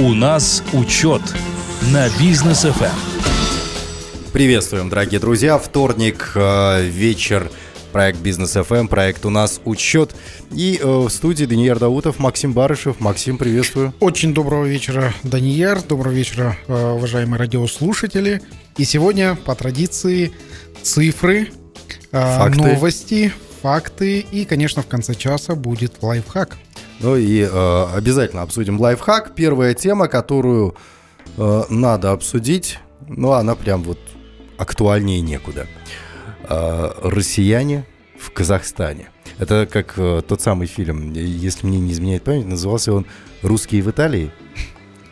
У нас учет на бизнес ФМ. Приветствуем, дорогие друзья. Вторник, э, вечер. Проект Бизнес ФМ, проект у нас учет. И э, в студии Даниил Даутов, Максим Барышев. Максим, приветствую. Очень доброго вечера, Даниил. Доброго вечера, э, уважаемые радиослушатели. И сегодня, по традиции, цифры, э, Факты. новости, факты и, конечно, в конце часа будет лайфхак. Ну и э, обязательно обсудим лайфхак. Первая тема, которую э, надо обсудить, ну она прям вот актуальнее некуда. Э, россияне в Казахстане. Это как э, тот самый фильм, если мне не изменяет память, назывался он «Русские в Италии».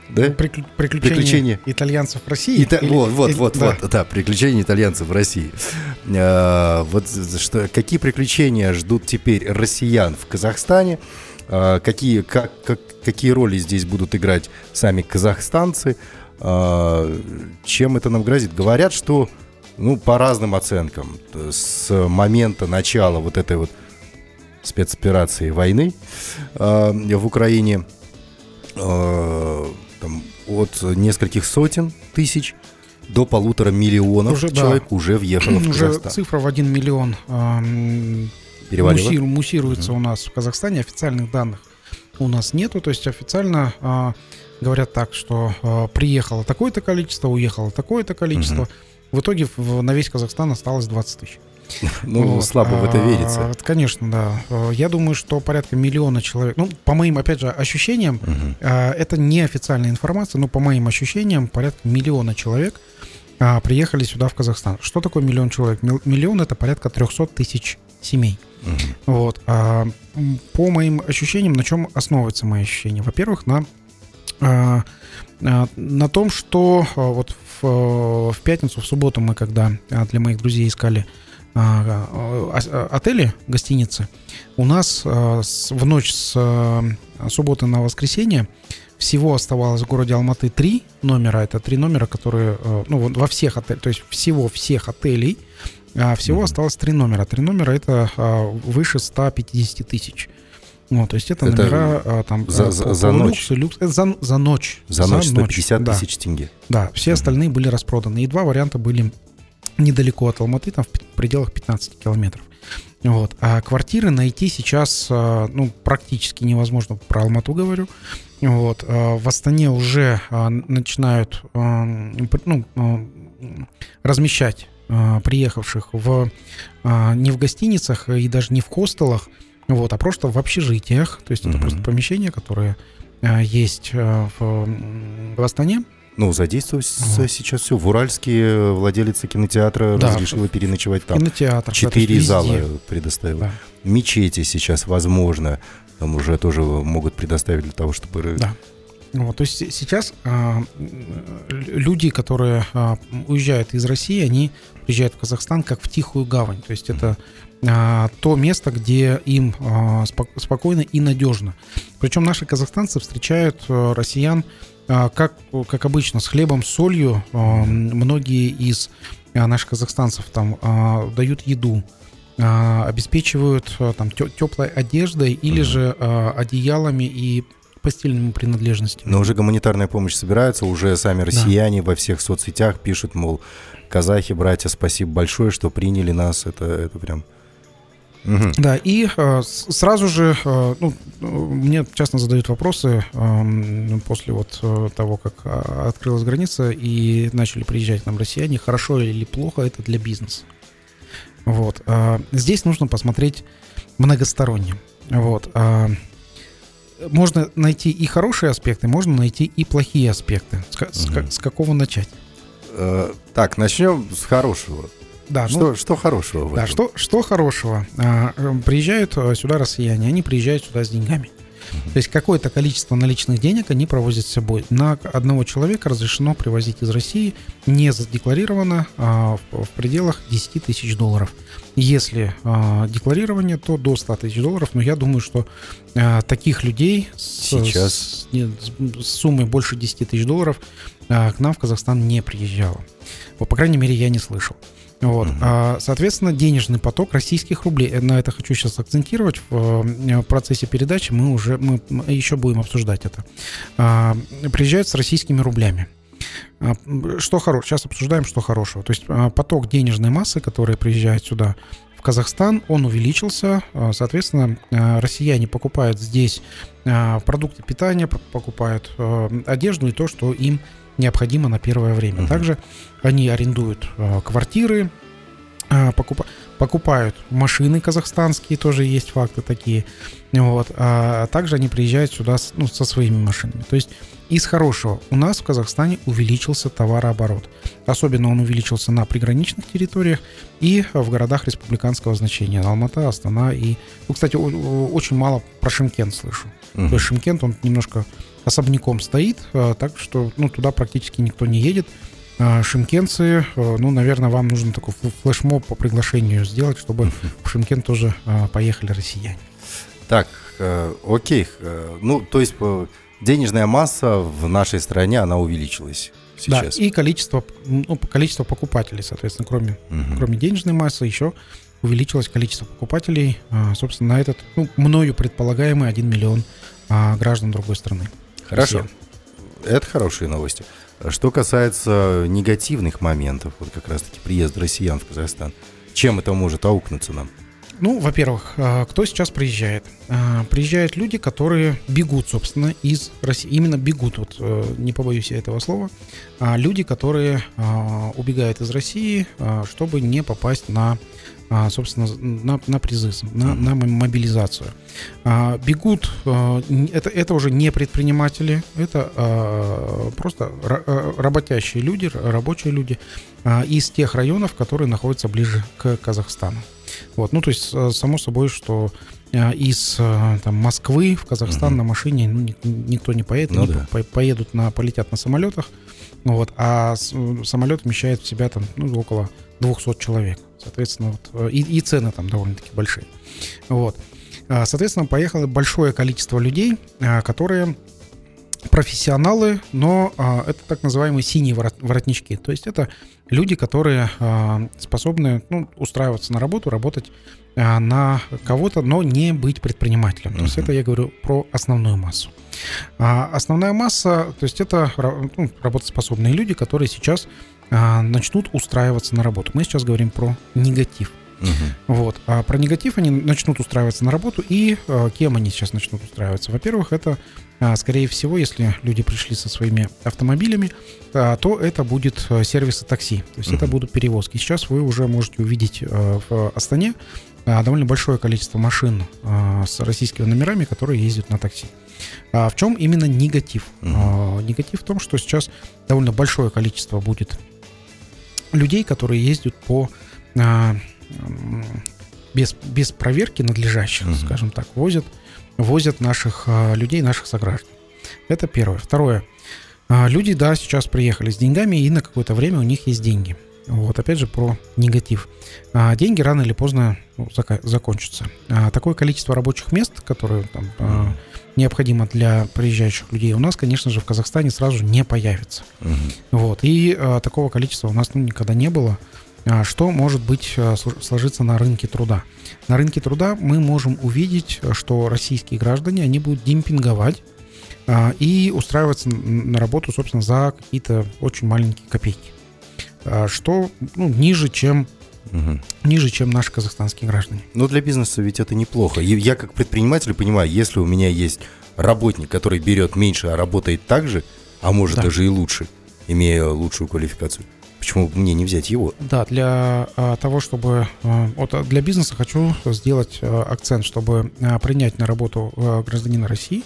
Да? Прикл- приключения, Приключения. итальянцев в России. Ита- Или- Вот, вот, или- вот, да. вот, да, приключения итальянцев в России. Э, Вот что, какие приключения ждут теперь россиян в Казахстане? Э, Какие, как, как- какие роли здесь будут играть сами казахстанцы? Э, Чем это нам грозит? Говорят, что, ну, по разным оценкам, с момента начала вот этой вот спецоперации войны э, в Украине там, от нескольких сотен тысяч до полутора миллионов Уже, да. человек уже въехало в Уже Казахстан. цифра в 1 миллион муссиру- муссируется у нас в Казахстане. Официальных данных у нас нету. То есть официально а, говорят так, что а, приехало такое-то количество, уехало такое-то количество. В итоге в- на весь Казахстан осталось 20 тысяч. Ну, Вот. слабо в это А, верится. Конечно, да. А, Я думаю, что порядка миллиона человек. Ну, по моим, опять же, ощущениям, Мгм. а, это не официальная информация, но по моим ощущениям, порядка миллиона человек а, приехали сюда, в Казахстан. Что такое миллион человек? Мил- Миллион это порядка 300 тысяч семей. Мгм. Вот. А, по моим ощущениям, на чем основываются мои ощущения? Во-первых, на, а, а, на том, что а, вот в, в пятницу, в субботу мы, когда для моих друзей искали отели, гостиницы, у нас в ночь с субботы на воскресенье всего оставалось в городе Алматы три номера. Это три номера, которые, ну, во всех отелях, то есть всего всех отелей, а, всего Мгм. осталось три номера. Три номера это а, выше 150 тысяч. Ну, то есть это, Это номера а, там за- а, за- за ночь? люкс- это за, за ночь. За ночь 150 да. тысяч тенге. Да, все остальные были распроданы. И два варианта были недалеко от Алматы, там в пределах 15 километров. Вот. А квартиры найти сейчас а, ну, практически невозможно, про Алмату говорю. Вот. В Астане уже начинают ну, размещать приехавших в, а, не в гостиницах и даже не в хостелах, вот, а просто в общежитиях. То есть это Мгм. просто помещения, которые а, есть а, в, в Астане. Ну, задействовать с- Вот. сейчас все. В Уральске э, владелица кинотеатра Да, разрешила переночевать там. Кинотеатр. да, Четыре везде. зала предоставила. Да. Мечети сейчас, возможно, там уже тоже могут предоставить для того, чтобы... Да. Вот, то есть се- сейчас м, люди, которые а, уезжают из России, они приезжают в Казахстан как в тихую гавань. То есть это а, то место, где им а, спок- спокойно и надежно. Причем наши казахстанцы встречают а, россиян а, как, как обычно, с хлебом, с солью. М, Многие из а, наших казахстанцев там а, дают еду, обеспечивают там теплой одеждой или Мгм. же а, одеялами и постельными принадлежностями. Но уже гуманитарная помощь собирается, уже сами россияне во всех соцсетях пишут, мол, казахи, братья, спасибо большое, что приняли нас. Это, это прям... Мгм. Да, и э, сразу же, э, ну, э, мне часто задают вопросы эм, после вот э, того, как а, открылась граница и начали приезжать к нам россияне, хорошо или плохо это для бизнеса. Вот. э, Здесь нужно посмотреть многосторонне. Вот. а, Можно найти и хорошие аспекты, можно найти и плохие аспекты. С, ка- с ка- Мгм. с какого начать? Э, Так, начнем с хорошего. Да, ну, Что, что хорошего в Да, этом? что, что хорошего? А, э, Приезжают э, сюда россияне, они приезжают сюда с деньгами. То есть какое-то количество наличных денег они провозят с собой. На одного человека разрешено привозить из России не задекларировано а, в, пределах 10 тысяч долларов. Если а, декларирование, то до 100 тысяч долларов. Но я думаю, что а, таких людей Сейчас. с- с- с суммой больше 10 тысяч долларов а, к нам в Казахстан не приезжало. По крайней мере, я не слышал. Вот. А, соответственно, денежный поток российских рублей. Э, на это хочу сейчас акцентировать. В, в процессе передачи мы уже мы еще будем обсуждать это. А, приезжают с российскими рублями. А, что хорошего? Сейчас обсуждаем, что хорошего. То есть а, поток денежной массы, которая приезжает сюда, в Казахстан, он увеличился. А, соответственно, россияне покупают здесь продукты питания, покупают одежду и то, что им необходимо на первое время. Угу. Также они арендуют квартиры, покупают машины казахстанские, тоже есть факты такие. Вот. А также они приезжают сюда ну, со своими машинами. То есть из хорошего, у нас в Казахстане увеличился товарооборот. Особенно он увеличился на приграничных территориях и в городах республиканского значения. Алмата, Астана и... Ну, кстати, очень мало про Шимкент слышу. Uh-huh. То есть Шимкент, он немножко особняком стоит, а, так что ну, туда практически никто не едет. А, шимкенцы, а, ну, наверное, вам нужно такой флешмоб по приглашению сделать, чтобы в Шимкент тоже поехали россияне. Так, э, окей. Э, ну, то есть денежная масса в нашей стране, она увеличилась сейчас. Да, и количество, ну, количество покупателей, соответственно, кроме, угу. кроме денежной массы, еще увеличилось количество покупателей, собственно, на этот, ну, мною предполагаемый 1 миллион граждан другой страны. Хорошо. Это хорошие новости. Что касается негативных моментов, вот как раз-таки приезд россиян в Казахстан, чем это может аукнуться нам? Ну, во-первых, а, кто сейчас приезжает? А, приезжают люди, которые бегут, собственно, из России. Именно бегут, вот э, не побоюсь я этого слова. А, люди, которые убегают из России, чтобы не попасть на собственно, на, на призыв, на, на мобилизацию. Бегут, это, это уже не предприниматели, это просто работящие люди, рабочие люди из тех районов, которые находятся ближе к Казахстану. Вот, ну, то есть, само собой, что из там, Москвы в Казахстан угу. на машине ну, никто не поедет, ну, они да. по поедут на, полетят на самолетах, вот, а самолет вмещает в себя там ну, около 200 человек. Соответственно, вот, и, и цены там довольно-таки большие. Вот. А, соответственно, поехало большое количество людей, которые профессионалы, но а, это так называемые синие воротнички. То есть это люди, которые а, способны ну, устраиваться на работу, работать а, на кого-то, но не быть предпринимателем. Uh-huh. То есть это я говорю про основную массу. А основная масса, то есть это ну, работоспособные люди, которые сейчас а, начнут устраиваться на работу. Мы сейчас говорим про негатив. Угу. Вот. А про негатив они начнут устраиваться на работу. И а, кем они сейчас начнут устраиваться? Во-первых, это, а, скорее всего, если люди пришли со своими автомобилями, а, то это будет а, сервисы такси. То есть угу. это будут перевозки. Сейчас вы уже можете увидеть а, в Астане а, довольно большое количество машин а, с российскими номерами, которые ездят на такси. А в чем именно негатив? Угу. А, негатив в том, что сейчас довольно большое количество будет людей, которые ездят по а, без, без проверки надлежащих, угу. скажем так, возят, возят наших а, людей, наших сограждан. Это первое. Второе. А, люди, да, сейчас приехали с деньгами, и на какое-то время у них есть деньги. Вот, опять же, про негатив. Деньги рано или поздно ну, зак- закончатся. Такое количество рабочих мест, которые там, необходимо для приезжающих людей, у нас, конечно же, в Казахстане сразу не появится. Угу. Вот, и а, такого количества у нас ну, никогда не было. А что может быть э, сложиться на рынке труда? На рынке труда мы можем увидеть, что российские граждане, они будут демпинговать а, и устраиваться на работу, собственно, за какие-то очень маленькие копейки. А, что ну, ниже, чем Угу. Ниже, чем наши казахстанские граждане. Но для бизнеса ведь это неплохо. Я как предприниматель понимаю, если у меня есть работник, который берет меньше, а работает так же, а может да. даже и лучше, имея лучшую квалификацию, Почему мне не взять его? Да, для а, того, чтобы... А, вот а, для бизнеса хочу сделать акцент, чтобы принять на работу гражданина России,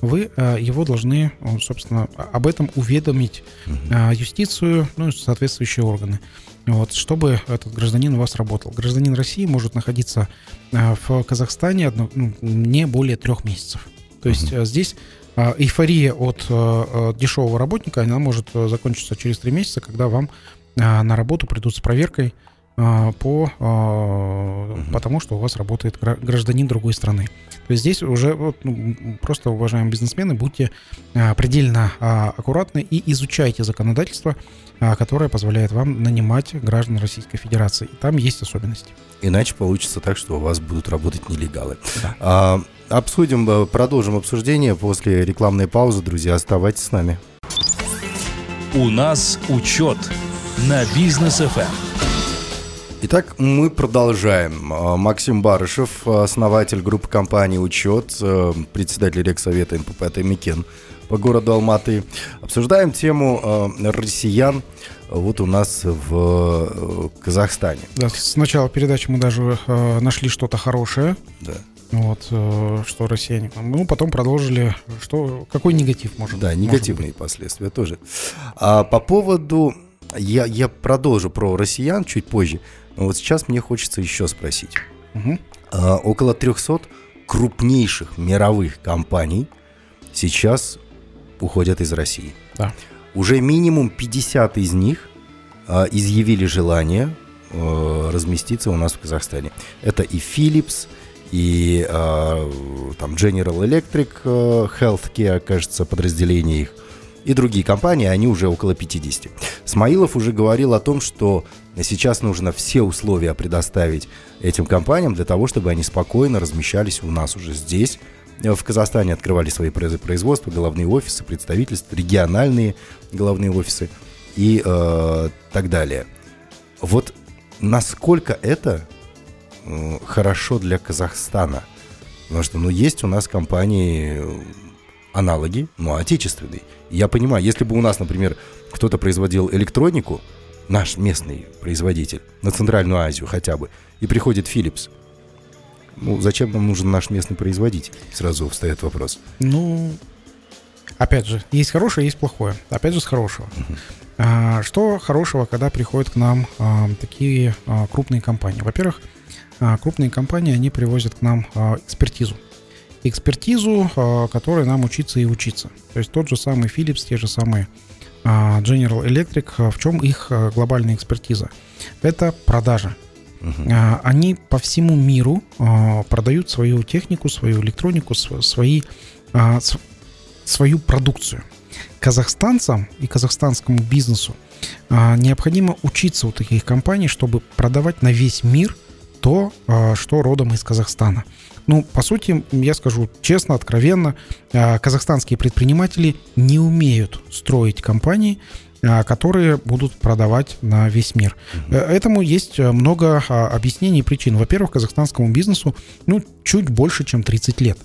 вы его должны, собственно, об этом уведомить а, юстицию, ну и соответствующие органы. Вот, чтобы этот гражданин у вас работал. Гражданин России может находиться а, в Казахстане одно, ну, не более трех месяцев. То есть uh-huh. здесь эйфория от дешевого работника, она может закончиться через три месяца, когда вам а, на работу придут с проверкой, а, по, а, потому что у вас работает гражданин другой страны. То есть здесь уже вот, ну, просто, уважаемые бизнесмены, будьте а, предельно аккуратны и изучайте законодательство, которое позволяет вам нанимать граждан Российской Федерации. Там есть особенности. Иначе получится так, что у вас будут работать нелегалы. Да. А, обсудим, э, продолжим обсуждение после рекламной паузы. Друзья, оставайтесь с нами. У нас учет на бизнес FM. Итак, мы продолжаем. А, Максим Барышев, основатель группы компании «Учет», э, председатель Рексовета НПП «Таймикен» по городу Алматы. Обсуждаем тему э, россиян вот у нас в э, Казахстане. Да, с начала передачи мы даже нашли что-то хорошее. Да. Вот, что россияне. Ну, потом продолжили, что, какой негатив может Да, негативные может быть. последствия тоже. А по поводу, я, я продолжу про россиян чуть позже. Но вот сейчас мне хочется еще спросить. Угу. А, около 300 крупнейших мировых компаний сейчас уходят из России. Да. Уже минимум 50 из них а, изъявили желание а, разместиться у нас в Казахстане. Это и Philips, и а, там General Electric, а, Healthcare, кажется, подразделение их, и другие компании, они уже около 50. Смаилов уже говорил о том, что сейчас нужно все условия предоставить этим компаниям для того, чтобы они спокойно размещались у нас уже здесь, в Казахстане открывали свои производства, головные офисы, представительства, региональные головные офисы и э, так далее. Вот насколько это э, хорошо для Казахстана? Потому что, ну, есть у нас компании аналоги, но отечественные. Я понимаю, если бы у нас, например, кто-то производил электронику, наш местный производитель, на Центральную Азию хотя бы, и приходит Philips, ну, зачем нам нужен наш местный производитель? Сразу встает вопрос. Ну, опять же, есть хорошее, есть плохое. Опять же, с хорошего. А, что хорошего, когда приходят к нам а, такие а, крупные компании? Во-первых, а, крупные компании, они привозят к нам а, экспертизу экспертизу, а, которой нам учиться и учиться. То есть тот же самый Philips, те же самые General Electric, а, в чем их глобальная экспертиза? Это продажа. Uh-huh. Они по всему миру продают свою технику, свою электронику, свои, свою продукцию. Казахстанцам и казахстанскому бизнесу необходимо учиться у таких компаний, чтобы продавать на весь мир то, что родом из Казахстана. Ну, по сути, я скажу честно, откровенно, а, казахстанские предприниматели не умеют строить компании, а, которые будут продавать на весь мир. Угу. Этому есть э, много а, объяснений и причин. Во-первых, казахстанскому бизнесу ну, чуть больше, чем 30 лет.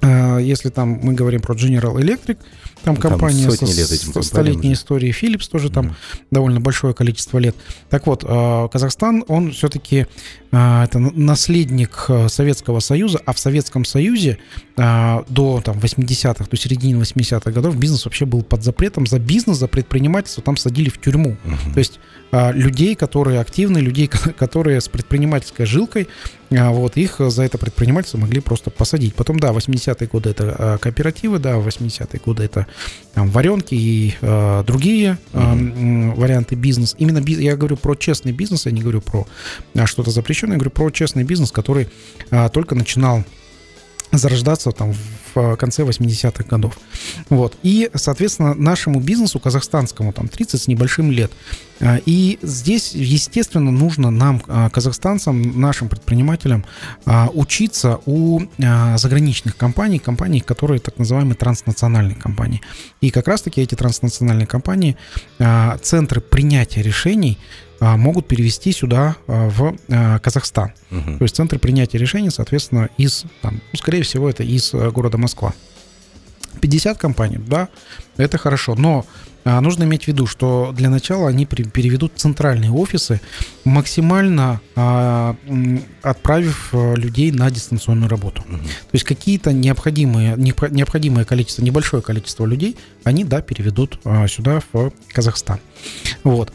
Если там мы говорим про General Electric, там, там компания со лет этим столетней историей, Philips тоже там mm. довольно большое количество лет. Так вот, э, Казахстан, он все-таки э, это наследник э, Советского Союза, а в Советском Союзе до там, 80-х, до середины 80-х годов бизнес вообще был под запретом. За бизнес, за предпринимательство там садили в тюрьму. Uh-huh. То есть людей, которые активны, людей, которые с предпринимательской жилкой, вот, их за это предпринимательство могли просто посадить. Потом, да, 80-е годы это кооперативы, да, 80-е годы это там, варенки и э, другие э, mm-hmm. варианты бизнеса. Именно биз... я говорю про честный бизнес, я не говорю про а, что-то запрещенное, я говорю про честный бизнес, который э, только начинал зарождаться там в конце 80-х годов. Вот. И, соответственно, нашему бизнесу казахстанскому там 30 с небольшим лет. А, и здесь, естественно, нужно нам, а, казахстанцам, нашим предпринимателям, а, учиться у заграничных компаний, компаний, которые так называемые транснациональные компании. И как раз-таки эти транснациональные компании, центры принятия решений могут перевести сюда в Казахстан. Угу. То есть центр принятия решений, соответственно, из, там, ну, скорее всего, это из города Москва. 50 компаний, да, это хорошо, но нужно иметь в виду, что для начала они переведут центральные офисы, максимально отправив людей на дистанционную работу. То есть какие-то необходимые, необходимое количество, небольшое количество людей, они, да, переведут сюда, в Казахстан. Вот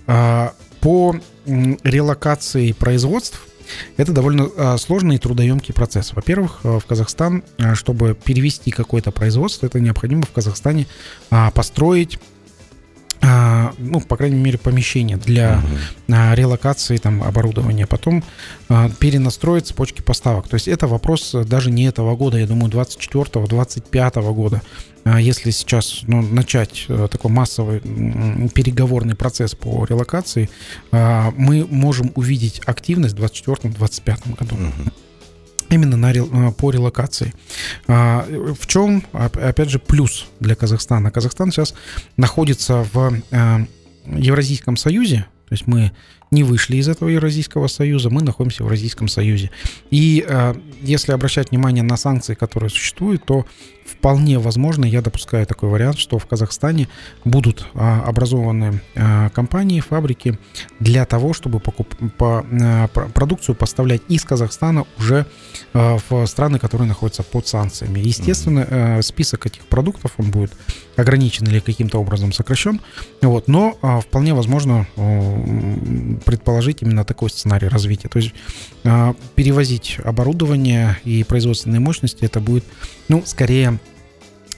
по релокации производств это довольно а, сложный и трудоемкий процесс. Во-первых, а, в Казахстан, а, чтобы перевести какое-то производство, это необходимо в Казахстане построить а, ну, по крайней мере, помещение для uh-huh. релокации там, оборудования, потом а, перенастроить цепочки поставок. То есть это вопрос даже не этого года, я думаю, 24-25 года. Если сейчас ну, начать э, такой массовый переговорный процесс по релокации, мы можем увидеть активность в 2024-2025 году. Uh-huh именно на, по релокации. А, в чем, опять же, плюс для Казахстана? Казахстан сейчас находится в э, Евразийском Союзе, то есть мы не вышли из этого Евразийского союза, мы находимся в Евразийском союзе. И э, если обращать внимание на санкции, которые существуют, то вполне возможно, я допускаю такой вариант, что в Казахстане будут а, образованы а, компании, фабрики для того, чтобы покуп, по, а, продукцию поставлять из Казахстана уже а, в страны, которые находятся под санкциями. Естественно, а, список этих продуктов он будет ограничен или каким-то образом сокращен, вот, но а, вполне возможно а, предположить именно такой сценарий развития. То есть а, перевозить оборудование и производственные мощности это будет, ну, скорее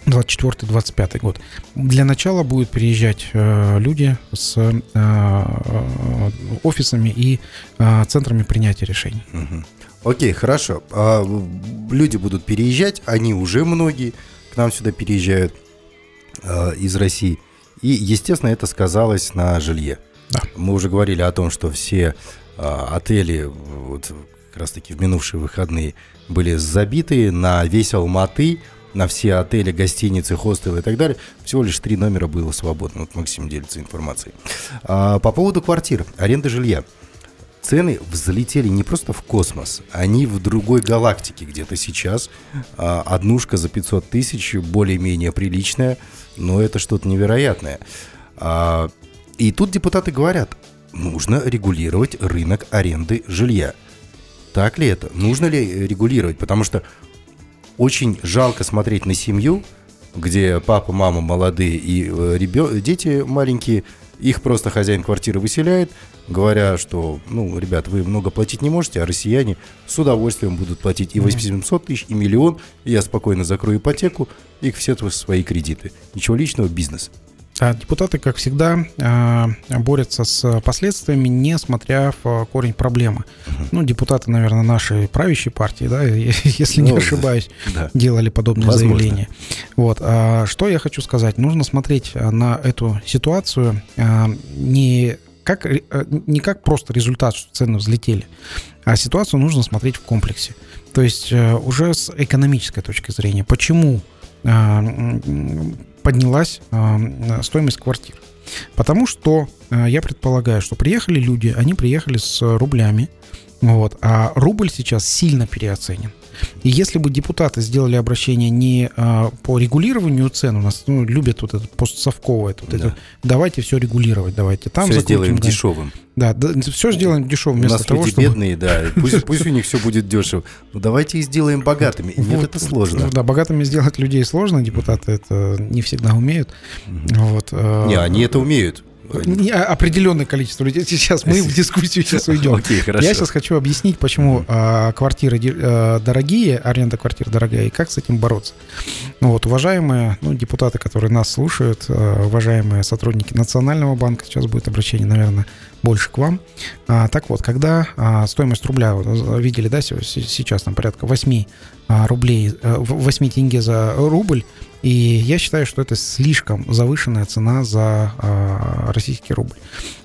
24-25 год. Для начала будут приезжать э, люди с э, офисами и э, центрами принятия решений. Угу. Окей, хорошо. А, люди будут переезжать, они уже многие к нам сюда переезжают э, из России. И, естественно, это сказалось на жилье. Да. Мы уже говорили о том, что все э, отели, вот, как раз таки в минувшие выходные, были забиты на весь Алматы – на все отели, гостиницы, хостелы и так далее, всего лишь три номера было свободно. Вот Максим делится информацией. А, по поводу квартир, аренды жилья. Цены взлетели не просто в космос, они в другой галактике где-то сейчас. А, однушка за 500 тысяч, более-менее приличная, но это что-то невероятное. А, и тут депутаты говорят, нужно регулировать рынок аренды жилья. Так ли это? Нужно ли регулировать? Потому что очень жалко смотреть на семью, где папа, мама молодые и э, ребё... дети маленькие, их просто хозяин квартиры выселяет, говоря, что, ну, ребят, вы много платить не можете, а россияне с удовольствием будут платить и 800 тысяч, и миллион, и я спокойно закрою ипотеку, и все свои кредиты. Ничего личного, бизнес. А депутаты, как всегда, а, борются с последствиями, не смотря в корень проблемы. Угу. Ну, депутаты, наверное, нашей правящей партии, да, если не ну, ошибаюсь, да. делали подобные Возможно. заявления. Вот. А что я хочу сказать? Нужно смотреть на эту ситуацию не как, не как просто результат, что цены взлетели, а ситуацию нужно смотреть в комплексе. То есть уже с экономической точки зрения. Почему поднялась э, стоимость квартир. Потому что э, я предполагаю, что приехали люди, они приехали с рублями, вот, а рубль сейчас сильно переоценен. И если бы депутаты сделали обращение не а, по регулированию цен, у нас ну, любят вот это постсовковое, вот да. это, давайте все регулировать, давайте там все сделаем да. дешевым. Да, да, все сделаем дешевым вместо у нас того, люди чтобы... бедные, да, пусть, пусть у них все будет дешево. Но давайте их сделаем богатыми. Нет, вот, это сложно. Да, богатыми сделать людей сложно, депутаты это не всегда умеют. Вот. А, не, они это умеют. Не, определенное количество людей. Сейчас мы в дискуссию сейчас уйдем. Окей, хорошо. Я сейчас хочу объяснить, почему а, квартиры а, дорогие, аренда квартир дорогая, и как с этим бороться. Ну вот, уважаемые ну, депутаты, которые нас слушают, а, уважаемые сотрудники Национального банка, сейчас будет обращение, наверное, больше к вам. А, так вот, когда а, стоимость рубля, видели, да, сейчас там порядка 8 а, рублей, 8 тенге за рубль, и я считаю, что это слишком завышенная цена за э, российский рубль.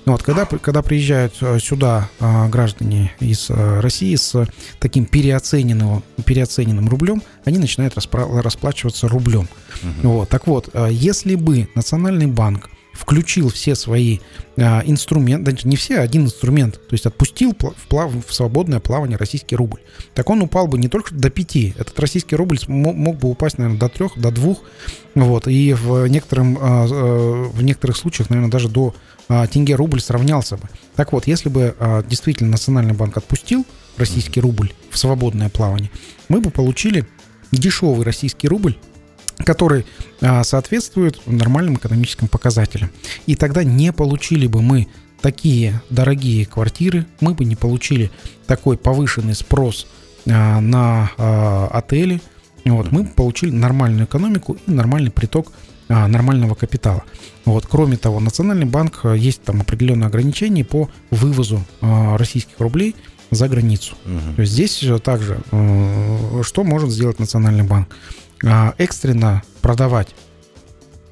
Вот, когда, когда приезжают э, сюда э, граждане из России с таким переоцененным, переоцененным рублем, они начинают распра- расплачиваться рублем. Угу. Вот, так вот, если бы Национальный банк включил все свои а, инструменты, не все, а один инструмент, то есть отпустил в, плав, в свободное плавание российский рубль, так он упал бы не только до 5, этот российский рубль мог бы упасть, наверное, до 3, до 2, вот, и в, некоторым, а, а, в некоторых случаях, наверное, даже до а, тенге рубль сравнялся бы. Так вот, если бы а, действительно Национальный банк отпустил российский рубль в свободное плавание, мы бы получили дешевый российский рубль, который а, соответствует нормальным экономическим показателям. И тогда не получили бы мы такие дорогие квартиры, мы бы не получили такой повышенный спрос а, на а, отели, вот, мы бы получили нормальную экономику и нормальный приток а, нормального капитала. Вот. Кроме того, Национальный банк есть там определенные ограничения по вывозу российских рублей за границу. Мгм. То есть здесь также э, что может сделать Национальный банк? А, Экстренно продавать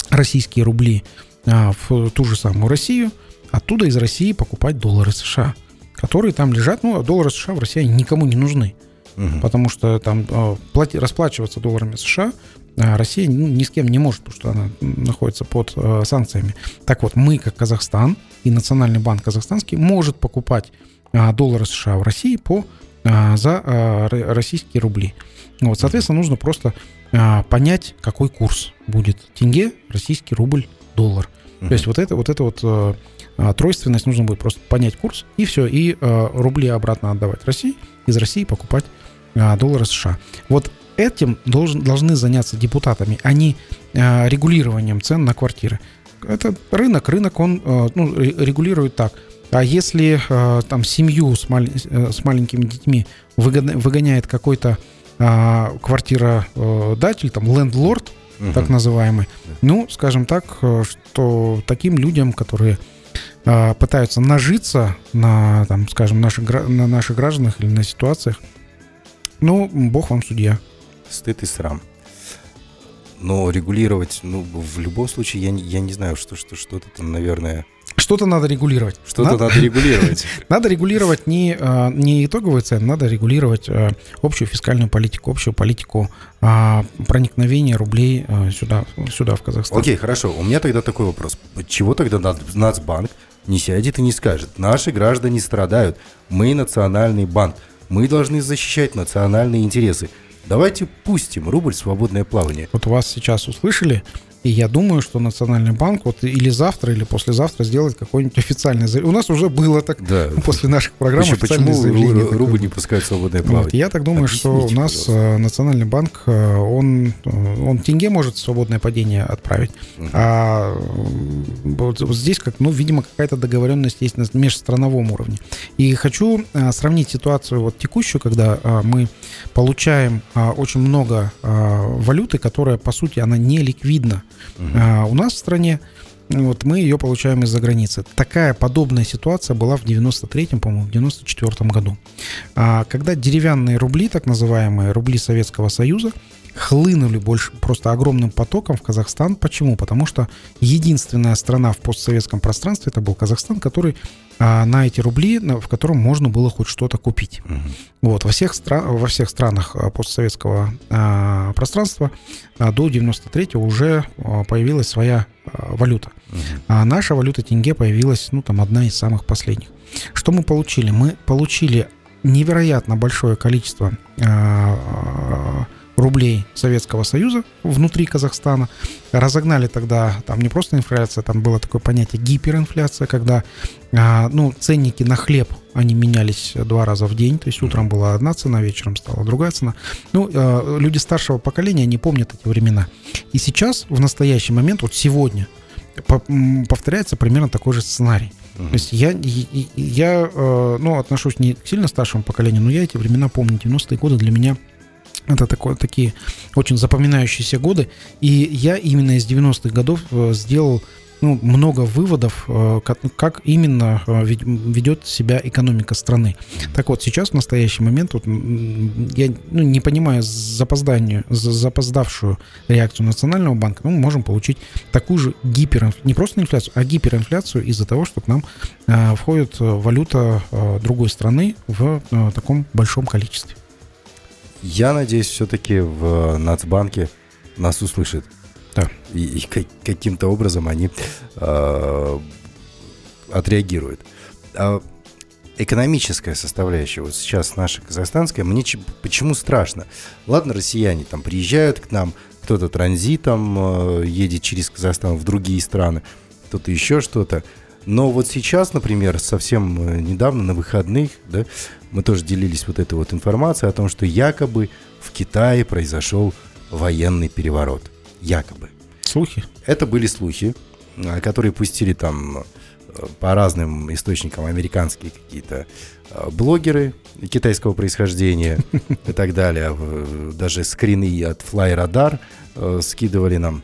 российские рубли а, в ту же самую Россию, оттуда из России покупать доллары США, которые там лежат. Ну, а доллары США в России никому не нужны, Мгм. потому что там плати- расплачиваться долларами США а, Россия ну, ни с кем не может, потому что она находится под э, санкциями. Так вот, мы, как Казахстан и Национальный банк казахстанский, может покупать а, доллары США в России по, а, за а, ро- российские рубли. Вот, соответственно, нужно просто а, понять, какой курс будет тенге, российский рубль, доллар. То есть вот это вот, это вот э, а, тройственность нужно будет просто понять курс и все, и э, рубли обратно отдавать России, из России покупать а, доллары США. Вот этим должен, должны заняться депутатами, а не а, регулированием цен на квартиры. Это рынок, рынок он э, ну, ре- регулирует так. А если э, там семью с, маль- э, с маленькими детьми выгоня- выгоняет какой-то а, квартиродатель, там лендлорд, Мгм. так называемый. Ну, скажем так, э, что таким людям, которые э, пытаются нажиться на, там, скажем, наших, на наших гражданах или на ситуациях, ну, бог вам судья. Стыд и срам. Но регулировать, ну, в любом случае, я не, я не знаю, что, что, что-то там, наверное, Что-то надо регулировать. что-то Надо- надо регулировать. Надо регулировать не, э, не итоговые цены, надо регулировать э, общую фискальную политику, общую политику а, проникновения рублей э, сюда, сюда, в Казахстан. Окей, хорошо. У меня тогда такой вопрос. Чего тогда Нац- Нацбанк не сядет и не скажет? Наши граждане страдают. Мы национальный банк. Мы должны защищать национальные интересы. Давайте пустим рубль в свободное плавание. Вот вас сейчас услышали, и я думаю, что Национальный банк вот или завтра, или послезавтра сделает какое-нибудь официальное заявление. У нас уже было так Да. после наших программ Почему, официальное почему заявление такое рубль не пускает в свободное Вот, плавание? я так думаю, что у Объясните, нас пожалуйста. э, Национальный банк, э, он, он тенге может свободное падение отправить, Мгм. а вот, вот здесь, как, ну, видимо, какая-то договоренность есть на межстрановом уровне. И хочу э, сравнить ситуацию вот текущую, когда мы получаем очень много валюты, которая, по сути, она не ликвидна А у нас в стране. Вот мы ее получаем из-за границы. Такая подобная ситуация была в 93-м, по-моему, в 94-м году. А, когда деревянные рубли, так называемые рубли Советского Союза, хлынули больше просто огромным потоком в Казахстан. Почему? Потому что единственная страна в постсоветском пространстве это был Казахстан, который на эти рубли, в котором можно было хоть что-то купить. Мгм. Вот, во, всех стра- во всех странах а, постсоветского а, пространства а, до 93-го уже а, появилась своя а, валюта. Мгм. А наша валюта тенге появилась, ну, там, одна из самых последних. Что мы получили? Мы получили невероятно большое количество а, рублей Советского Союза внутри Казахстана. Разогнали тогда, там не просто инфляция, там было такое понятие гиперинфляция, когда а, ну, ценники на хлеб, они менялись два раза в день, то есть утром была одна цена, вечером стала другая цена. Ну, а, люди старшего поколения не помнят эти времена. И сейчас, в настоящий момент, вот сегодня, повторяется примерно такой же сценарий. То есть я, я э, ну, отношусь не к сильно старшему поколению, но я эти времена помню. 90-е годы для меня это такое, такие очень запоминающиеся годы. И я именно из 90-х годов э, сделал ну, много выводов, э, как, именно э, вед- ведет себя экономика страны. Так вот, сейчас в настоящий момент вот, я ну, не понимаю запоздание, за- запоздавшую реакцию Национального банка, мы можем получить такую же гиперинфляцию, не просто инфляцию, а гиперинфляцию из-за того, что к нам входит валюта другой страны в таком большом количестве. Я надеюсь, все-таки в Нацбанке нас услышат. Да. И, и ка- каким-то образом они э, отреагируют. А экономическая составляющая, вот сейчас наша казахстанская, мне ч- почему страшно? Ладно, россияне там приезжают к нам, кто-то транзитом э, едет через Казахстан в другие страны, кто-то еще что-то. Но вот сейчас, например, совсем э, недавно на выходных, да, мы тоже делились вот этой вот информацией о том, что якобы в Китае произошел военный переворот. Якобы. Слухи? Это были слухи, а, которые пустили там э, по разным источникам американские какие-то э, блогеры китайского происхождения и так далее. Даже скрины от FlyRadar э, скидывали нам.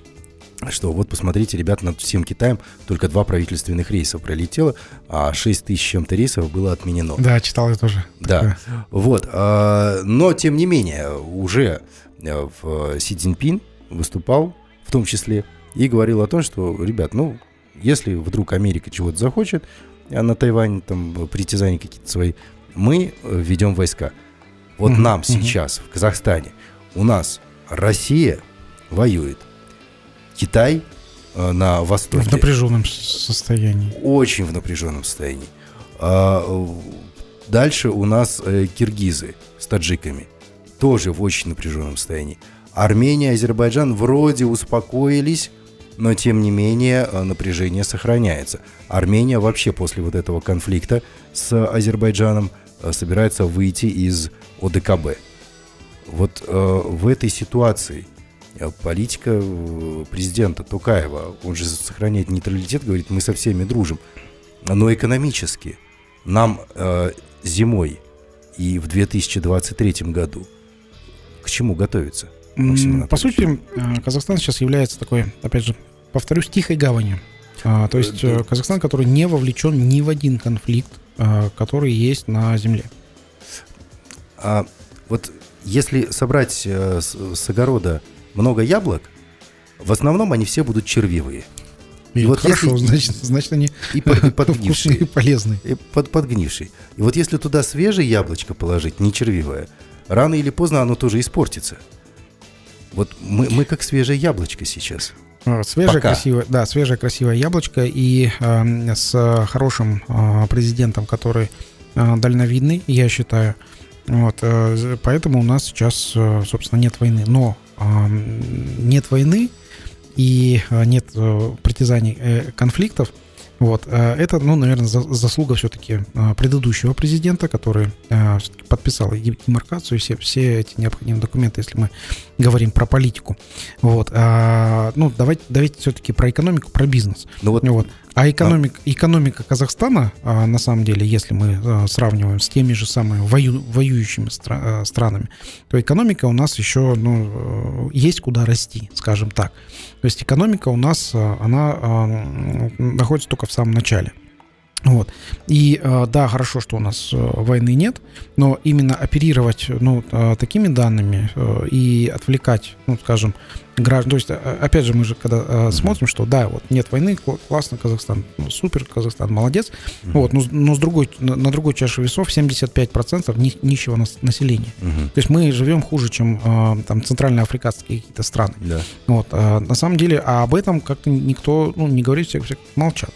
Что вот посмотрите, ребята, над всем Китаем только два правительственных рейса пролетело, а 6 тысяч чем-то рейсов было отменено. Да, читал я тоже. Да, такое. вот. а, Но, тем не менее, уже э, в Си Цзиньпин выступал в том числе и говорил о том, что, ребят, ну, если вдруг Америка чего-то захочет, а на Тайвань там притязания какие-то свои, мы э, введем войска. Вот Мгм, нам мгм. сейчас в Казахстане, у нас Россия воюет, Китай э, на востоке В напряженном состоянии. очень в напряженном состоянии. А, э, дальше у нас э, киргизы с таджиками тоже в очень напряженном состоянии. Армения, Азербайджан вроде успокоились, но тем не менее напряжение сохраняется. Армения вообще после вот этого конфликта с Азербайджаном собирается выйти из ОДКБ. Вот э, в этой ситуации политика э, президента Тукаева, он же сохраняет нейтралитет, говорит, мы со всеми дружим, но экономически нам э, зимой и в 2023 году к чему готовиться? Максим По сути, э, Казахстан сейчас является такой, опять же, повторюсь, тихой гаванью. А, То есть Э, Казахстан, который не вовлечен ни в один конфликт, который есть на Земле. А вот если собрать с, с огорода много яблок, в основном они все будут червивые И вот хорошо, если- значит, значит, они и, под- и вкусные и подгнившие. полезные. И под, подгнивший. И вот если туда свежее яблочко положить, не червивое, рано или поздно оно тоже испортится. Вот мы, мы как свежее яблочко сейчас. А, Свежее, Пока. красивое, да, свежее, красивое яблочко и эм, с хорошим э, президентом, который э, дальновидный, я считаю. Вот, э, поэтому у нас сейчас, э, собственно, нет войны. Но нет войны и э, нет э, притязаний э, конфликтов. Вот, это, ну, наверное, за- заслуга все-таки предыдущего президента, который подписал демаркацию, и все, все эти необходимые документы, если мы говорим про политику. Вот. а, ну, давайте, давайте все-таки про экономику, про бизнес. Ну вот, Вот. А экономик, экономика Казахстана, а, на самом деле, если мы а, сравниваем с теми же самыми вою- воюющими стра- а, странами, то экономика у нас еще ну, э, есть куда расти, скажем так. То есть экономика у нас, а, она находится только в самом начале. Вот. И э, да, хорошо, что у нас э, войны нет, но именно оперировать ну, э, такими данными и отвлекать, ну, скажем, граждан. То есть, опять же, мы же когда смотрим, что да, вот нет войны, кл- классно, Казахстан, ну, супер, Казахстан, молодец. Вот, но, но с другой, на, другой чаше весов 75% ни- нищего нас- населения. То есть мы живем хуже, чем там центральноафриканские какие-то страны. да. Вот, на самом деле, а об этом как-то никто ну, не говорит, все, все молчат.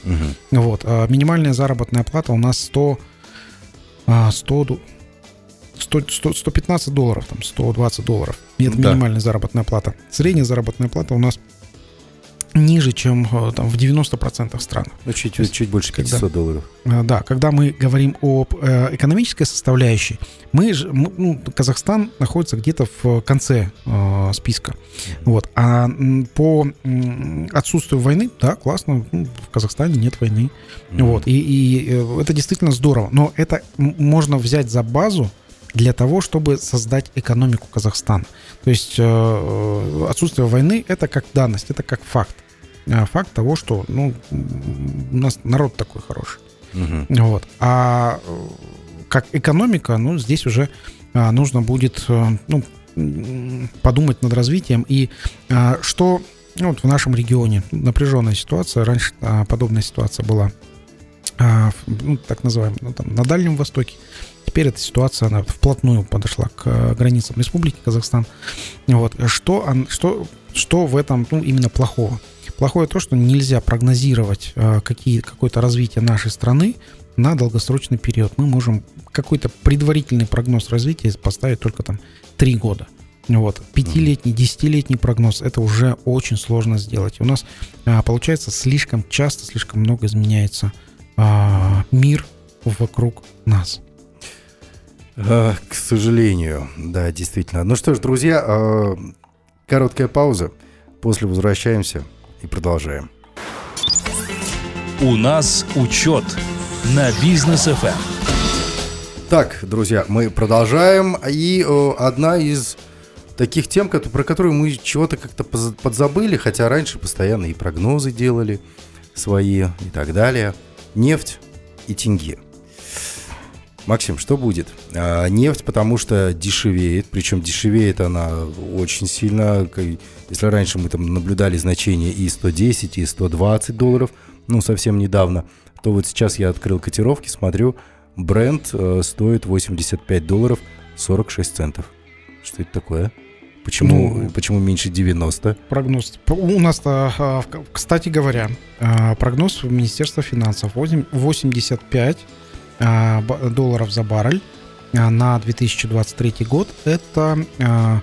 Вот. Минимальная заработная плата у нас 100, а, 100, ду- 100, 100, 115 долларов, там, 120 долларов. Это Да. минимальная заработная плата. Средняя заработная плата у нас ниже, чем э, там, в 90% стран. Ну, чуть, есть, чуть больше когда- 500 долларов. А, Да, когда мы говорим об э, экономической составляющей, мы мы, ну, Казахстан находится где-то в конце э, списка. Вот. А по м, отсутствию войны, да, классно, ну, в Казахстане нет войны. Мгм. Вот. И, и, э, это действительно здорово. Но это можно взять за базу для того, чтобы создать экономику Казахстана. То есть э, э, отсутствие войны это как данность, это как факт. А Факт того, что ну, у нас народ такой хороший. Мгм. Вот. А э, как экономика, ну, здесь уже а, нужно будет э, ну, подумать над развитием. И а, что ну, вот в нашем регионе напряженная ситуация. Раньше подобная ситуация была ну, так называемая, ну, там, на Дальнем Востоке. Теперь эта ситуация, она вплотную подошла к э, границам Республики Казахстан. Вот. Что, что, что в этом ну, именно плохого? Плохое то, что нельзя прогнозировать э, какие, какое-то развитие нашей страны на долгосрочный период. Мы можем какой-то предварительный прогноз развития поставить только там три года. Вот. Пятилетний, десятилетний прогноз это уже очень сложно сделать. У нас а, получается слишком часто, слишком много изменяется а, мир вокруг нас. А, К сожалению, да, действительно. Ну что ж, друзья, а, короткая пауза. После возвращаемся и продолжаем. У нас учет на бизнес Эм. ФМ. Так, друзья, мы продолжаем. И э, одна из таких тем, про которые мы чего-то как-то подзабыли, хотя раньше постоянно и прогнозы делали свои и так далее. Нефть и тенге. Максим, что будет? А, нефть, потому что дешевеет, причем дешевеет она очень сильно. Если раньше мы там наблюдали значения и 110, и 120 долларов, ну, совсем недавно, то вот сейчас я открыл котировки, смотрю, бренд э, стоит 85 долларов 46 центов. Что это такое? Почему, Ну, почему меньше 90? Прогноз. П- У нас, а, а, в- кстати говоря, прогноз Министерства финансов восемь- 85 а, ба- долларов за баррель а, на 2023 год. Это а,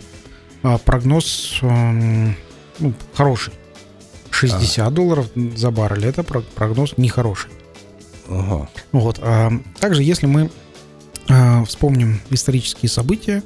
а, прогноз м, ну, хороший. 60 долларов за баррель это про- прогноз нехороший. Ага. Вот. а, Также, если мы а, вспомним исторические события,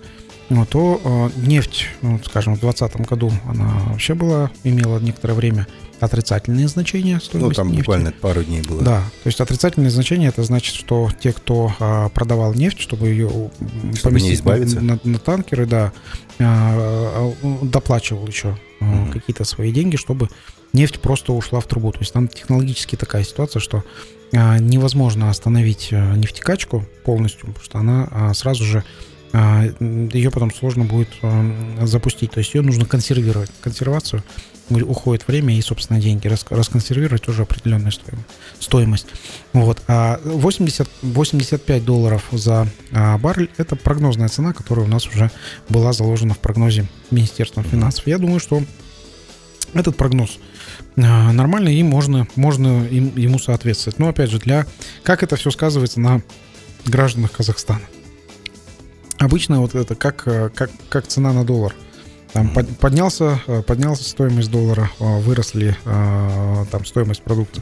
то а, нефть, ну, скажем, в 2020 году она вообще была, имела некоторое время отрицательные значения Ну, стоимости там нефти. буквально пару дней было. Да, то есть отрицательные значения это значит, что те, кто а, продавал нефть, чтобы ее Чтобы не поместить на- избавиться. На, на танкеры, да, а, а, доплачивал еще а, Мгм. какие-то свои деньги, чтобы нефть просто ушла в трубу. То есть там технологически такая ситуация, что а, невозможно остановить а, нефтекачку полностью, потому что она а, сразу же а, ее потом сложно будет а, запустить. То есть ее нужно консервировать. Консервацию уходит время и, собственно, деньги. Рас- Расконсервировать тоже определенная стоимость. Вот. А 80, 85 долларов за а, баррель – это прогнозная цена, которая у нас уже была заложена в прогнозе Министерства финансов. Я думаю, что этот прогноз а, нормальный и можно, можно им- ему соответствовать. Но, опять же, для как это все сказывается на гражданах Казахстана. Обычно вот это как, э, как, как цена на доллар. Там под- поднялся, э, поднялся стоимость доллара, э, выросли там стоимость продукта.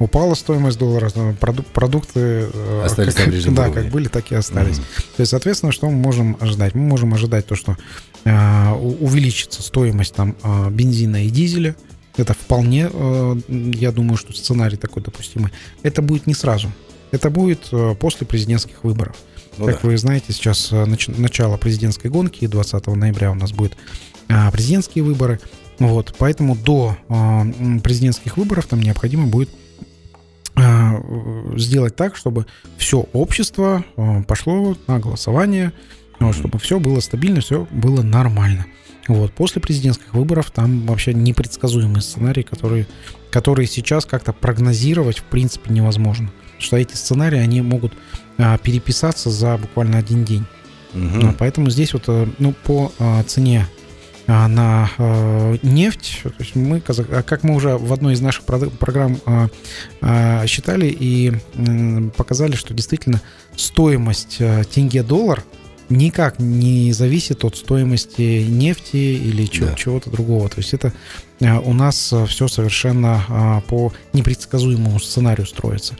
Упала стоимость доллара, э, проду- продукты Остались как, на прежнем да, уровне. как были, так и остались. Мгм. То есть, соответственно, что мы можем ожидать? Мы можем ожидать то, что э, увеличится стоимость там бензина и дизеля. Это вполне, э, я думаю, что сценарий такой допустимый. Это будет не сразу. Это будет после президентских выборов. Ну как да. вы знаете, сейчас э, нач- начало президентской гонки, и 20 ноября у нас будут а, президентские выборы. Вот, поэтому до а, президентских выборов там необходимо будет а, э, сделать так, чтобы все общество а, пошло на голосование, вот, чтобы все было стабильно, все было нормально. Вот. После президентских выборов там вообще непредсказуемый сценарий, который, который сейчас как-то прогнозировать в принципе невозможно. Потому что эти сценарии, они могут переписаться за буквально один день. Ну, Поэтому здесь вот, э, ну, по а, цене а, на нефть, то есть мы, а как мы уже в одной из наших программ а, а, считали и показали, что действительно стоимость э, тенге-доллар никак не зависит от стоимости нефти или чего- Да. чего-то другого. То есть это у нас все совершенно а, по непредсказуемому сценарию строится.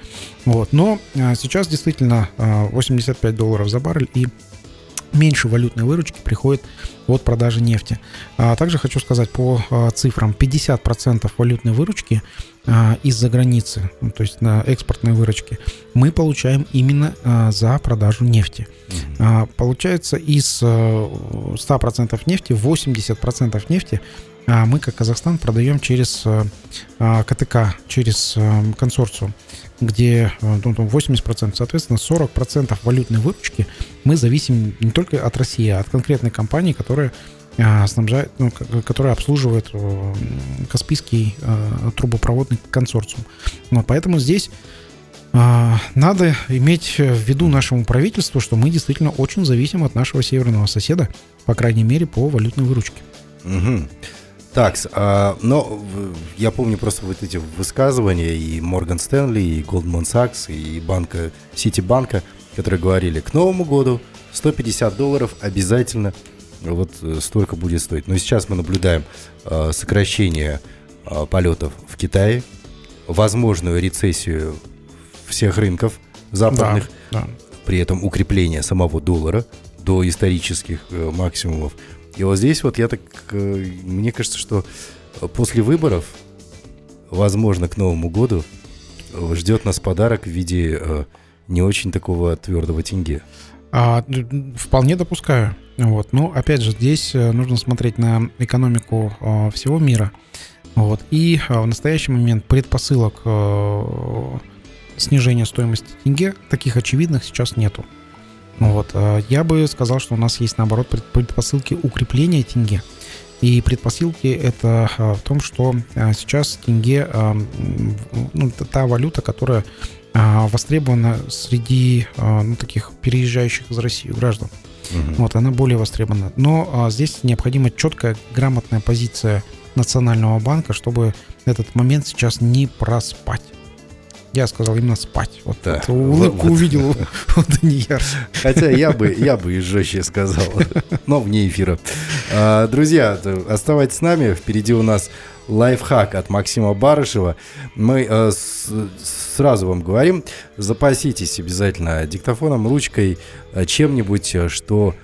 Вот. Но а, сейчас действительно а, 85 долларов за баррель и меньше валютной выручки приходит от продажи нефти. А также хочу сказать по а, цифрам. 50% валютной выручки из-за границы, ну, то есть на экспортной выручке, мы получаем именно за продажу нефти. Получается, из э, 100% нефти, 80% нефти мы, как Казахстан, продаем через э, а, КТК, через э, консорциум, где э, ну, 80%, соответственно, 40% валютной выручки мы зависим не только от России, а от конкретной компании, которая а, снабжает, ну, которая обслуживает Каспийский трубопроводный консорциум. Вот, поэтому здесь а, надо иметь в виду нашему правительству, что мы действительно очень зависим от нашего северного соседа, по крайней мере, по валютной выручке. Мгм. Так, а, но я помню просто вот эти высказывания и Морган Стэнли, и Goldman Sachs, и банка, Ситибанка, которые говорили, к Новому году 150 долларов обязательно вот э, столько будет стоить. Но сейчас мы наблюдаем э, сокращение э, полетов в Китае, возможную рецессию всех рынков западных, Да, при этом укрепление самого доллара до исторических э, максимумов. И вот здесь вот я так, э, мне кажется, что после выборов, возможно, к Новому году ждет нас подарок в виде э, не очень такого твердого тенге. А, вполне допускаю. Вот. Но опять же, здесь э, нужно смотреть на экономику всего мира. Вот. И в настоящий момент предпосылок снижения стоимости тенге таких очевидных сейчас нету. Вот. А, я бы сказал, что у нас есть наоборот предпосылки укрепления тенге. И предпосылки это а, в том, что а, сейчас тенге ну, та валюта, которая востребована среди ну, таких переезжающих из России граждан. Угу. Вот, она более востребована. Но здесь необходима четкая, грамотная позиция Национального банка, чтобы этот момент сейчас не проспать. Я сказал именно спать. Вот да. эту улыбку вот, увидел у Данияр. Хотя я бы, я бы и жестче сказал, но вне эфира. А, друзья, оставайтесь с нами. Впереди у нас лайфхак от Максима Барышева. Мы э, с, сразу вам говорим, запаситесь обязательно диктофоном, ручкой, э, чем-нибудь, э, что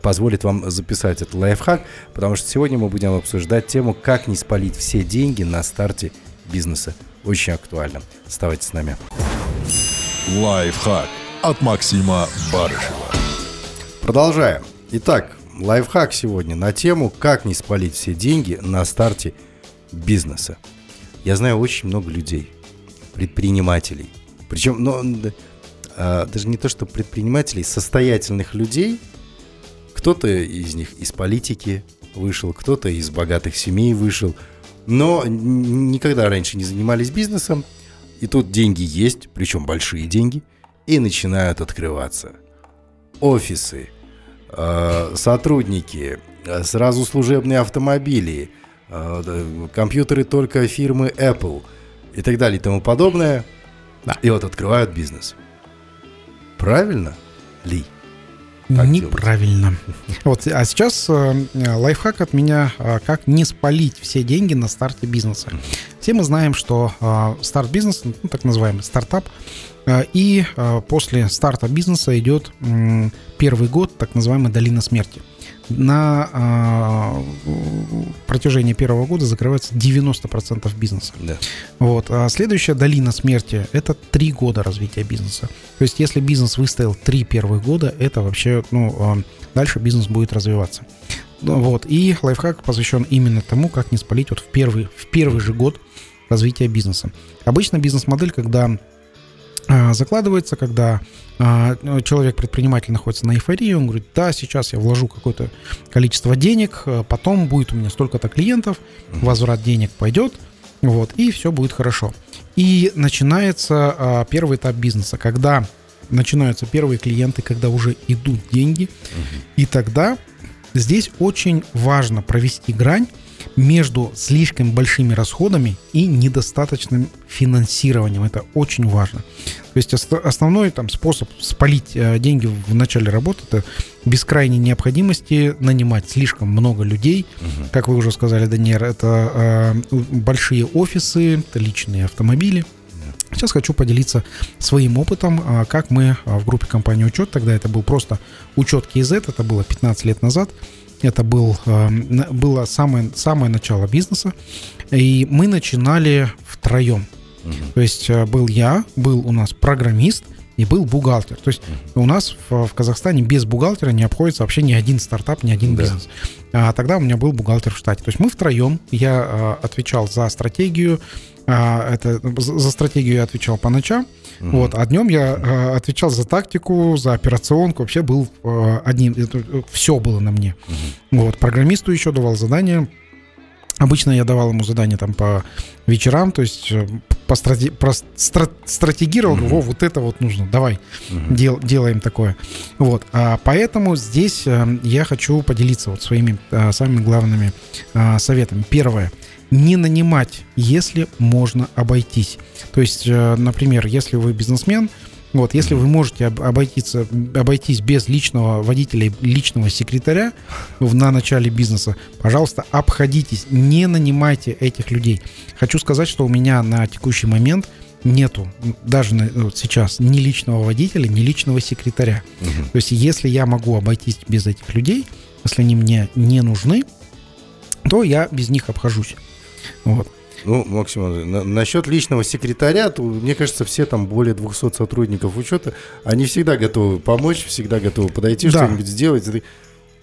позволит вам записать этот лайфхак, потому что сегодня мы будем обсуждать тему, как не спалить все деньги на старте бизнеса. Очень актуально. Оставайтесь с нами. Лайфхак от Максима Барышева. Продолжаем. Итак, лайфхак сегодня на тему, как не спалить все деньги на старте бизнеса. Я знаю очень много людей, предпринимателей. Причем, ну, а, даже не то, что предпринимателей, состоятельных людей. Кто-то из них из политики вышел, кто-то из богатых семей вышел, но никогда раньше не занимались бизнесом. И тут деньги есть, причем большие деньги, и начинают открываться. Офисы, а, сотрудники, а, сразу служебные автомобили – а, компьютеры только фирмы Apple и так далее и тому подобное. Да. И вот открывают бизнес. Правильно ли? Неправильно. Вот, а сейчас э, лайфхак от меня, э, как не спалить все деньги на старте бизнеса. Все мы знаем, что э, старт бизнеса, ну, так называемый стартап, э, и э, после старта бизнеса идет первый год, так называемая долина смерти на а, протяжении первого года закрывается 90% бизнеса. Да. Вот. А следующая долина смерти – это три года развития бизнеса. То есть, если бизнес выстоял три первых года, это вообще, ну, а, дальше бизнес будет развиваться. Вот. И лайфхак посвящен именно тому, как не спалить вот в первый, в первый же год развития бизнеса. Обычно бизнес-модель, когда закладывается, когда а, человек-предприниматель находится на эйфории, он говорит, да, сейчас я вложу какое-то количество денег, а, потом будет у меня столько-то клиентов, возврат денег пойдет, вот, и все будет хорошо. И начинается первый этап бизнеса, когда начинаются первые клиенты, когда уже идут деньги, и тогда здесь очень важно провести грань между слишком большими расходами и недостаточным финансированием. Это очень важно. То есть основной там, способ спалить э, деньги в начале работы это без крайней необходимости нанимать слишком много людей. Угу. Как вы уже сказали, Даниэр, это э, большие офисы, это личные автомобили. Сейчас хочу поделиться своим опытом, э, как мы э, в группе компании «Учет», тогда это был просто учет KZ, это было 15 лет назад, это был, было самое, самое начало бизнеса, и мы начинали втроем. Угу. То есть э, был я, был у нас программист и был бухгалтер. То есть у нас в, в Казахстане без бухгалтера не обходится вообще ни один стартап, ни один да. бизнес. А тогда у меня был бухгалтер в штате. То есть мы втроем, я а, отвечал за стратегию, а, это, за стратегию я отвечал по ночам, угу. вот, а днем я а, отвечал за тактику, за операционку, вообще был а, одним, это, все было на мне. Угу. Вот, программисту еще давал задания, Обычно я давал ему задания там по вечерам, то есть э, по страте, про стра, стратегировал, mm-hmm. О, вот это вот нужно, давай, mm-hmm. дел, делаем такое. Вот, а поэтому здесь а, я хочу поделиться вот своими а, самыми главными а, советами. Первое, не нанимать, если можно обойтись. То есть, а, например, если вы бизнесмен, вот, если вы можете обойтись, обойтись без личного водителя личного секретаря на начале бизнеса, пожалуйста, обходитесь, не нанимайте этих людей. Хочу сказать, что у меня на текущий момент нету даже на, вот сейчас ни личного водителя, ни личного секретаря. Угу. То есть, если я могу обойтись без этих людей, если они мне не нужны, то я без них обхожусь. Вот. Ну, Максим, на, насчет личного секретаря, то, мне кажется, все там более 200 сотрудников учета, они всегда готовы помочь, всегда готовы подойти, да. что-нибудь сделать.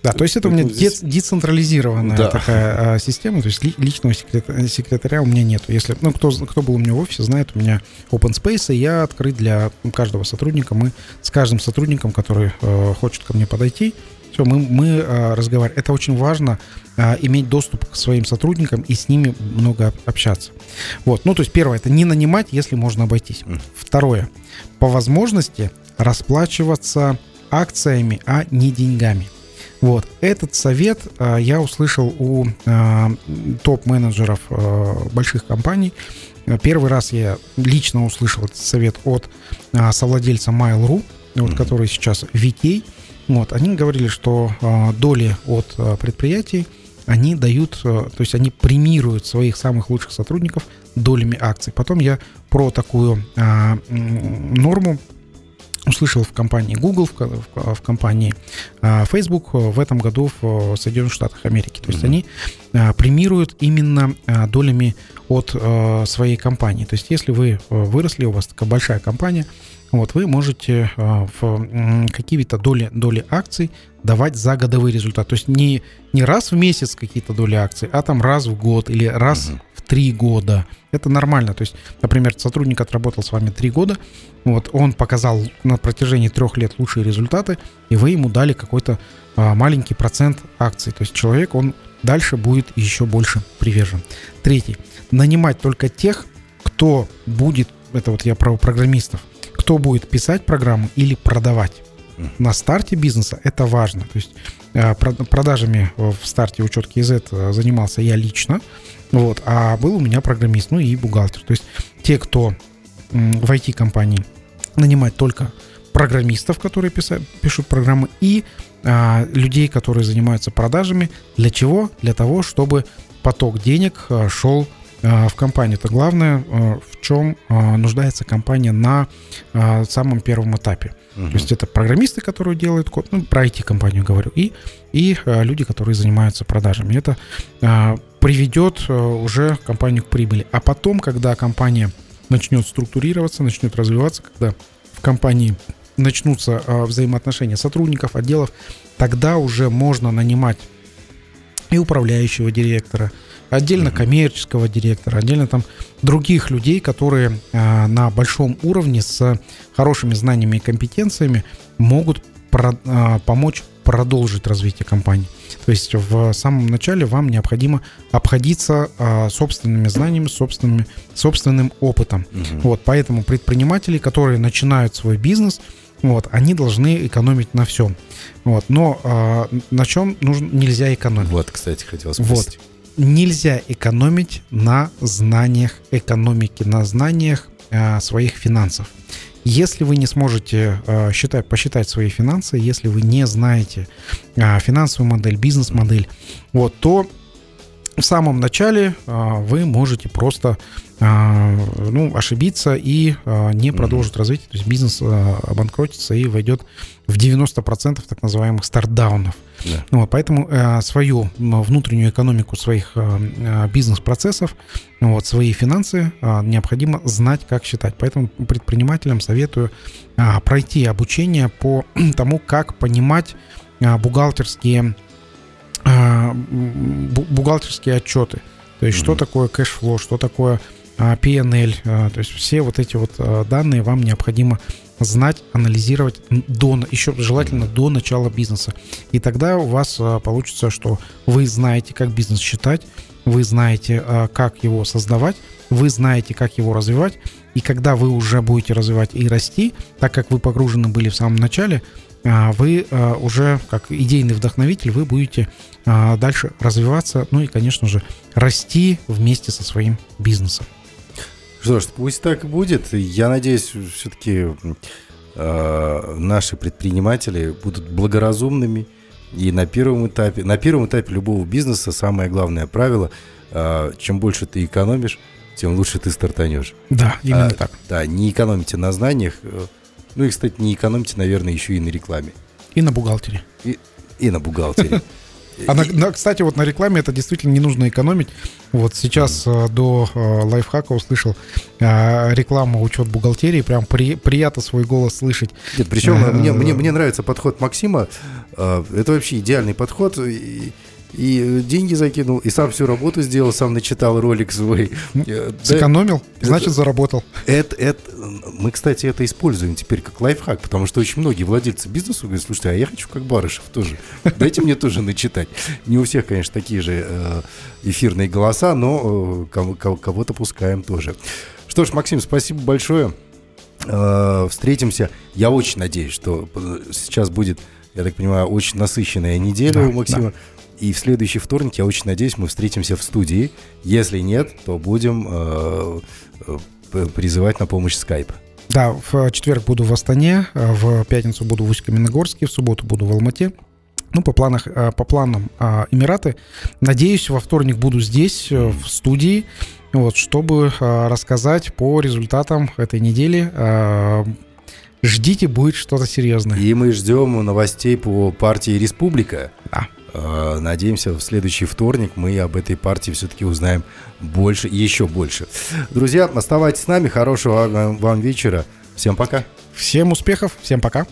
Да, то есть это у меня здесь... децентрализированная да. такая а, система, то есть ли, личного секретаря, секретаря у меня нет. Если, ну, кто, кто был у меня в офисе, знает, у меня open space, и я открыт для каждого сотрудника. Мы с каждым сотрудником, который э, хочет ко мне подойти, все, мы, мы э, разговариваем. Это очень важно, э, иметь доступ к своим сотрудникам и с ними много общаться. Вот, ну, то есть первое, это не нанимать, если можно обойтись. Второе, по возможности расплачиваться акциями, а не деньгами. Вот. Этот совет э, я услышал у топ-менеджеров больших компаний. Первый раз я лично услышал этот совет от совладельца Mail.ru, вот, mm-hmm. который сейчас VK. Вот. Они говорили, что э, доли от э, предприятий они дают, э, то есть они премируют своих самых лучших сотрудников долями акций. Потом я про такую норму услышал в компании Google, в, компании а, Facebook в этом году в Соединенных Штатах Америки. То есть mm-hmm. они а, премируют именно а, долями от своей компании. То есть если вы выросли, у вас такая большая компания, вот вы можете в какие-то доли, доли акций давать за годовой результат. То есть не, не раз в месяц какие-то доли акций, а там раз в год или раз mm-hmm три года. Это нормально. То есть, например, сотрудник отработал с вами три года, вот он показал на протяжении трех лет лучшие результаты, и вы ему дали какой-то а, маленький процент акций. То есть человек, он дальше будет еще больше привержен. Третий. Нанимать только тех, кто будет, это вот я про программистов, кто будет писать программу или продавать. На старте бизнеса это важно. То есть а, продажами в старте учетки из этого занимался я лично. Вот. А был у меня программист, ну и бухгалтер. То есть те, кто в IT-компании нанимать только программистов, которые писают, пишут программы, и а, людей, которые занимаются продажами. Для чего? Для того, чтобы поток денег а, шел в компанию. Это главное, а, в чем а, нуждается компания на а, самом первом этапе. Угу. То есть это программисты, которые делают код, ну, про IT-компанию говорю, и, и а, люди, которые занимаются продажами. Это а, приведет а, уже компанию к прибыли. А потом, когда компания начнет структурироваться, начнет развиваться, когда в компании начнутся а, взаимоотношения сотрудников, отделов, тогда уже можно нанимать и управляющего директора, отдельно коммерческого директора, отдельно там других людей, которые а, на большом уровне с хорошими знаниями и компетенциями могут про, а, помочь продолжить развитие компании. То есть в самом начале вам необходимо обходиться а, собственными знаниями, собственными, собственным опытом. Угу. Вот, поэтому предприниматели, которые начинают свой бизнес, вот, они должны экономить на всем. Вот, но а, на чем нужно, нельзя экономить? Вот, кстати, хотел спросить. Вот нельзя экономить на знаниях экономики, на знаниях э, своих финансов. Если вы не сможете э, считать, посчитать свои финансы, если вы не знаете э, финансовую модель, бизнес-модель, вот, то в самом начале э, вы можете просто а, ну, ошибиться и а, не продолжить развитие. То есть бизнес а, обанкротится и войдет в 90% так называемых стартдаунов. Yeah. Вот, поэтому свою внутреннюю экономику своих бизнес-процессов, вот, свои финансы необходимо знать, как считать. Поэтому предпринимателям советую пройти обучение по тому, как понимать бухгалтерские, бухгалтерские отчеты. То есть, mm-hmm. что такое cash flow, что такое P&L, а, то есть все вот эти вот а, данные вам необходимо знать, анализировать до, еще желательно до начала бизнеса. И тогда у вас а, получится, что вы знаете, как бизнес считать, вы знаете, как его создавать, вы знаете, как его развивать. И когда вы уже будете развивать и расти, так как вы погружены были в самом начале, вы уже как идейный вдохновитель, вы будете дальше развиваться, ну и, конечно же, расти вместе со своим бизнесом. Что ж, пусть так и будет. Я надеюсь, все-таки э, наши предприниматели будут благоразумными. И на первом этапе, на первом этапе любого бизнеса самое главное правило, э, чем больше ты экономишь, тем лучше ты стартанешь. Да, именно а, так. Да, не экономите на знаниях. Э, ну и, кстати, не экономите, наверное, еще и на рекламе. И на бухгалтере. И, и на бухгалтере. А, на, на, кстати, вот на рекламе это действительно не нужно экономить. Вот сейчас э, до э, лайфхака услышал э, рекламу учет бухгалтерии, прям при, приятно свой голос слышать. Нет, причем мне, мне, мне нравится подход Максима. Э, это вообще идеальный подход. И, и деньги закинул, и сам всю работу сделал, сам начитал ролик свой. Э, Сэкономил, да, значит, это, заработал. Это, это, мы, кстати, это используем теперь как лайфхак, потому что очень многие владельцы бизнеса говорят, слушайте, а я хочу как Барышев тоже. Дайте мне тоже начитать. Не у всех, конечно, такие же э, эфирные голоса, но э, кого-то пускаем тоже. Что ж, Максим, спасибо большое. Встретимся. Я очень надеюсь, что сейчас будет, я так понимаю, очень насыщенная неделя да, у Максима. Да. И в следующий вторник, я очень надеюсь, мы встретимся в студии. Если нет, то будем э, э, призывать на помощь скайпа. Да, в четверг буду в Астане, э, в пятницу буду в Усть-Каменогорске, в субботу буду в Алмате. Ну, по, планах, по планам Эмираты. Надеюсь, во вторник буду здесь, в студии, вот, чтобы рассказать по результатам этой недели. Ждите, будет что-то серьезное. И мы ждем новостей по партии «Республика». Да. Э, надеемся, в следующий вторник мы об этой партии все-таки узнаем больше, еще больше. Друзья, оставайтесь с нами. Хорошего вам вечера. Всем пока. Всем успехов. Всем пока.